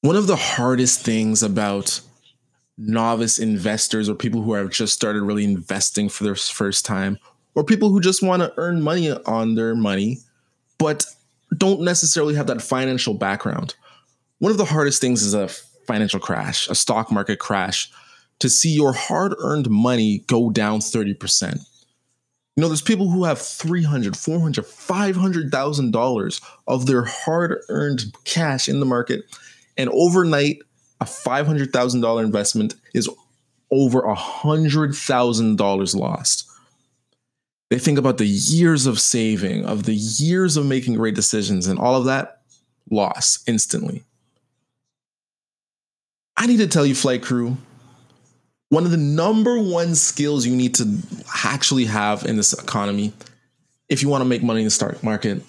One of the hardest things about novice investors or people who have just started really investing for their first time or people who just want to earn money on their money but don't necessarily have that financial background. One of the hardest things is a financial crash, a stock market crash, to see your hard earned money go down 30%. You know, there's people who have 300, 400, 500,000 dollars of their hard earned cash in the market and overnight a $500,000 investment is over $100,000 lost. They think about the years of saving, of the years of making great decisions, and all of that loss instantly. I need to tell you, flight crew, one of the number one skills you need to actually have in this economy, if you want to make money in the stock market,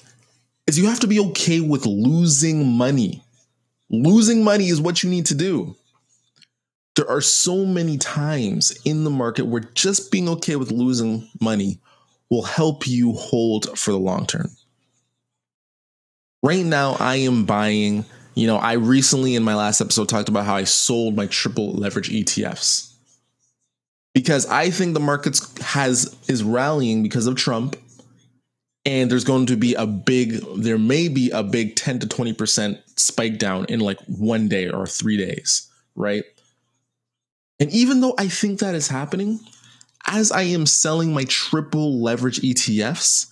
is you have to be okay with losing money. Losing money is what you need to do. There are so many times in the market where just being okay with losing money will help you hold for the long term. Right now, I am buying, you know, I recently in my last episode talked about how I sold my triple leverage ETFs because I think the markets has is rallying because of Trump and there's going to be a big there may be a big 10 to 20% spike down in like one day or 3 days, right? And even though I think that is happening, as I am selling my triple leverage ETFs,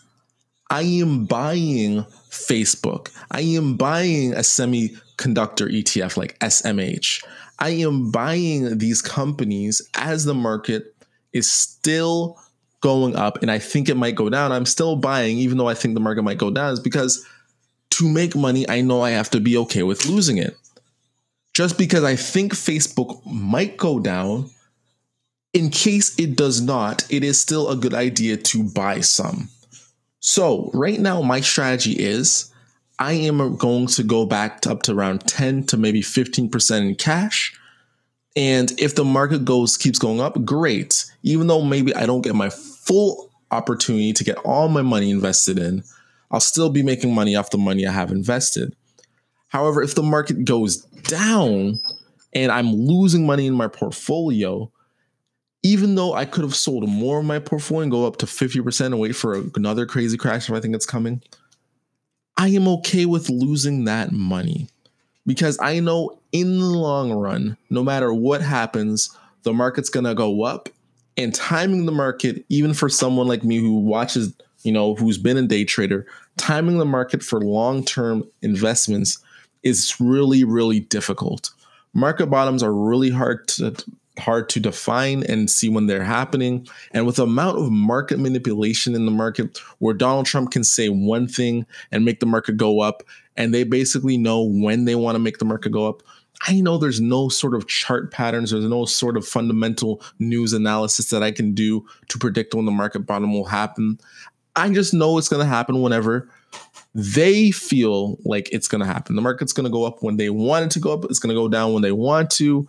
I am buying Facebook. I am buying a semiconductor ETF like SMH. I am buying these companies as the market is still going up and I think it might go down. I'm still buying, even though I think the market might go down, is because to make money, I know I have to be okay with losing it. Just because I think Facebook might go down in case it does not, it is still a good idea to buy some. So, right now, my strategy is I am going to go back to up to around 10 to maybe 15% in cash. And if the market goes keeps going up, great. Even though maybe I don't get my full opportunity to get all my money invested in, I'll still be making money off the money I have invested. However, if the market goes down and I'm losing money in my portfolio, even though I could have sold more of my portfolio and go up to 50% and wait for another crazy crash if I think it's coming, I am okay with losing that money because I know in the long run, no matter what happens, the market's gonna go up. And timing the market, even for someone like me who watches, you know, who's been a day trader, timing the market for long term investments is really, really difficult. Market bottoms are really hard to hard to define and see when they're happening. And with the amount of market manipulation in the market where Donald Trump can say one thing and make the market go up, and they basically know when they want to make the market go up. I know there's no sort of chart patterns, there's no sort of fundamental news analysis that I can do to predict when the market bottom will happen. I just know it's going to happen whenever they feel like it's going to happen. The market's going to go up when they want it to go up, it's going to go down when they want to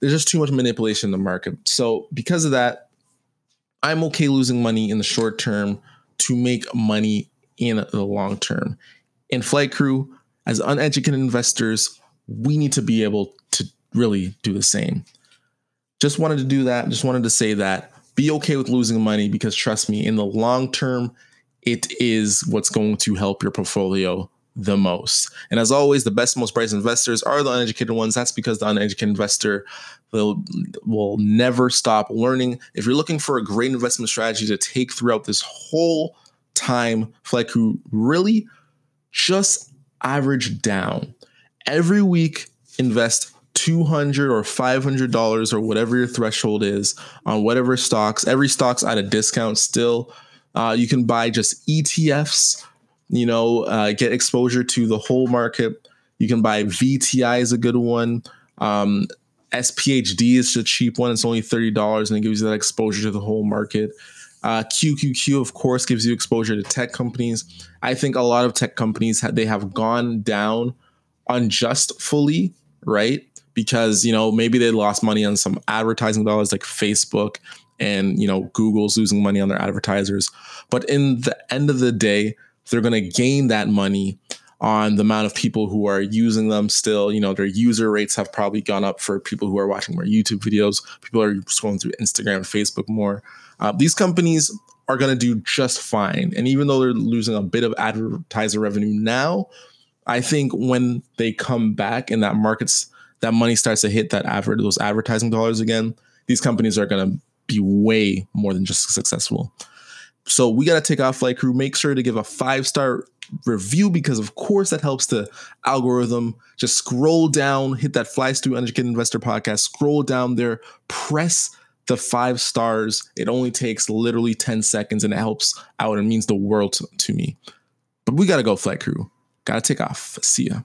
there's just too much manipulation in the market. So because of that, I'm okay losing money in the short term to make money in the long term. And flight crew, as uneducated investors, we need to be able to really do the same. Just wanted to do that. Just wanted to say that. Be okay with losing money because trust me, in the long term, it is what's going to help your portfolio the most. And as always, the best, most brightest investors are the uneducated ones. That's because the uneducated investor will, will never stop learning. If you're looking for a great investment strategy to take throughout this whole time, Flight Crew really just average down. Every week, invest 200 or 500 dollars or whatever your threshold is on whatever stocks every stock's at a discount still uh, you can buy just etfs you know, uh, get exposure to the whole market. You can buy VTI is a good one. Um, SPHD is a cheap one. It's only thirty dollars, and it gives you that exposure to the whole market. Uh, QQQ, of course, gives you exposure to tech companies. I think a lot of tech companies they have gone down unjustly, right? Because you know maybe they lost money on some advertising dollars like Facebook, and you know Google's losing money on their advertisers. But in the end of the day, they're going to gain that money on the amount of people who are using them still. You know, their user rates have probably gone up for people who are watching more YouTube videos. People are scrolling through Instagram, Facebook more. Uh, these companies are going to do just fine. And even though they're losing a bit of advertiser revenue now, I think when they come back and that markets that money starts to hit that advert those advertising dollars again, these companies are to be way more than just successful. So we got to take off flight crew. Make sure to give a five star review because of course that helps the algorithm. Just scroll down, hit that Flies Through Uneducated Investor podcast, scroll down there, press the five stars. It only takes literally 10 seconds and it helps out and means the world to, to me. But we got to go, flight crew. Got to take off. See ya.